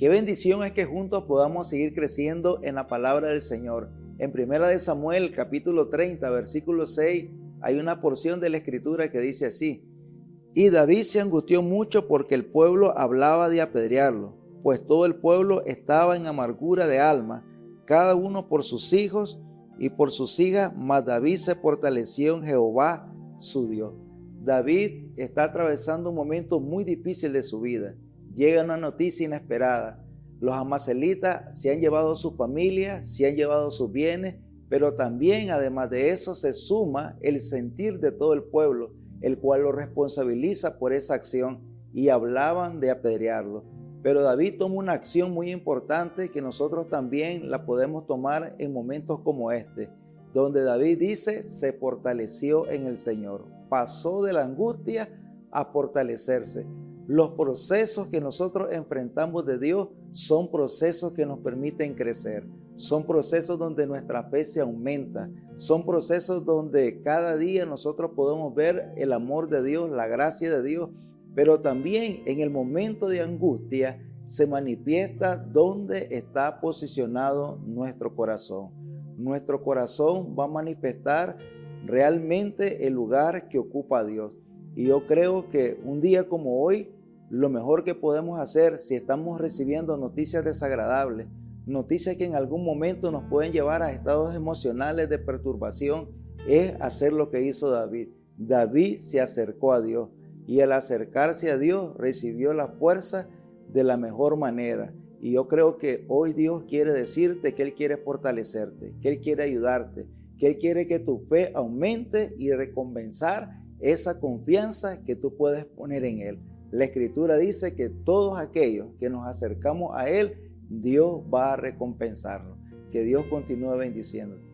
Qué bendición es que juntos podamos seguir creciendo en la palabra del Señor. En primera de Samuel, capítulo 30, versículo 6, hay una porción de la escritura que dice así: Y David se angustió mucho porque el pueblo hablaba de apedrearlo, pues todo el pueblo estaba en amargura de alma, cada uno por sus hijos y por sus hijas, mas David se fortaleció en Jehová, su Dios. David está atravesando un momento muy difícil de su vida llega una noticia inesperada. Los amacelitas se han llevado su familia, se han llevado sus bienes, pero también además de eso se suma el sentir de todo el pueblo, el cual lo responsabiliza por esa acción y hablaban de apedrearlo. Pero David toma una acción muy importante que nosotros también la podemos tomar en momentos como este, donde David dice, se fortaleció en el Señor, pasó de la angustia a fortalecerse. Los procesos que nosotros enfrentamos de Dios son procesos que nos permiten crecer. Son procesos donde nuestra fe se aumenta. Son procesos donde cada día nosotros podemos ver el amor de Dios, la gracia de Dios. Pero también en el momento de angustia se manifiesta donde está posicionado nuestro corazón. Nuestro corazón va a manifestar realmente el lugar que ocupa Dios. Y yo creo que un día como hoy lo mejor que podemos hacer si estamos recibiendo noticias desagradables, noticias que en algún momento nos pueden llevar a estados emocionales de perturbación, es hacer lo que hizo David. David se acercó a Dios y al acercarse a Dios recibió la fuerza de la mejor manera. Y yo creo que hoy Dios quiere decirte que Él quiere fortalecerte, que Él quiere ayudarte, que Él quiere que tu fe aumente y recompensar esa confianza que tú puedes poner en Él. La escritura dice que todos aquellos que nos acercamos a Él, Dios va a recompensarnos. Que Dios continúe bendiciéndote.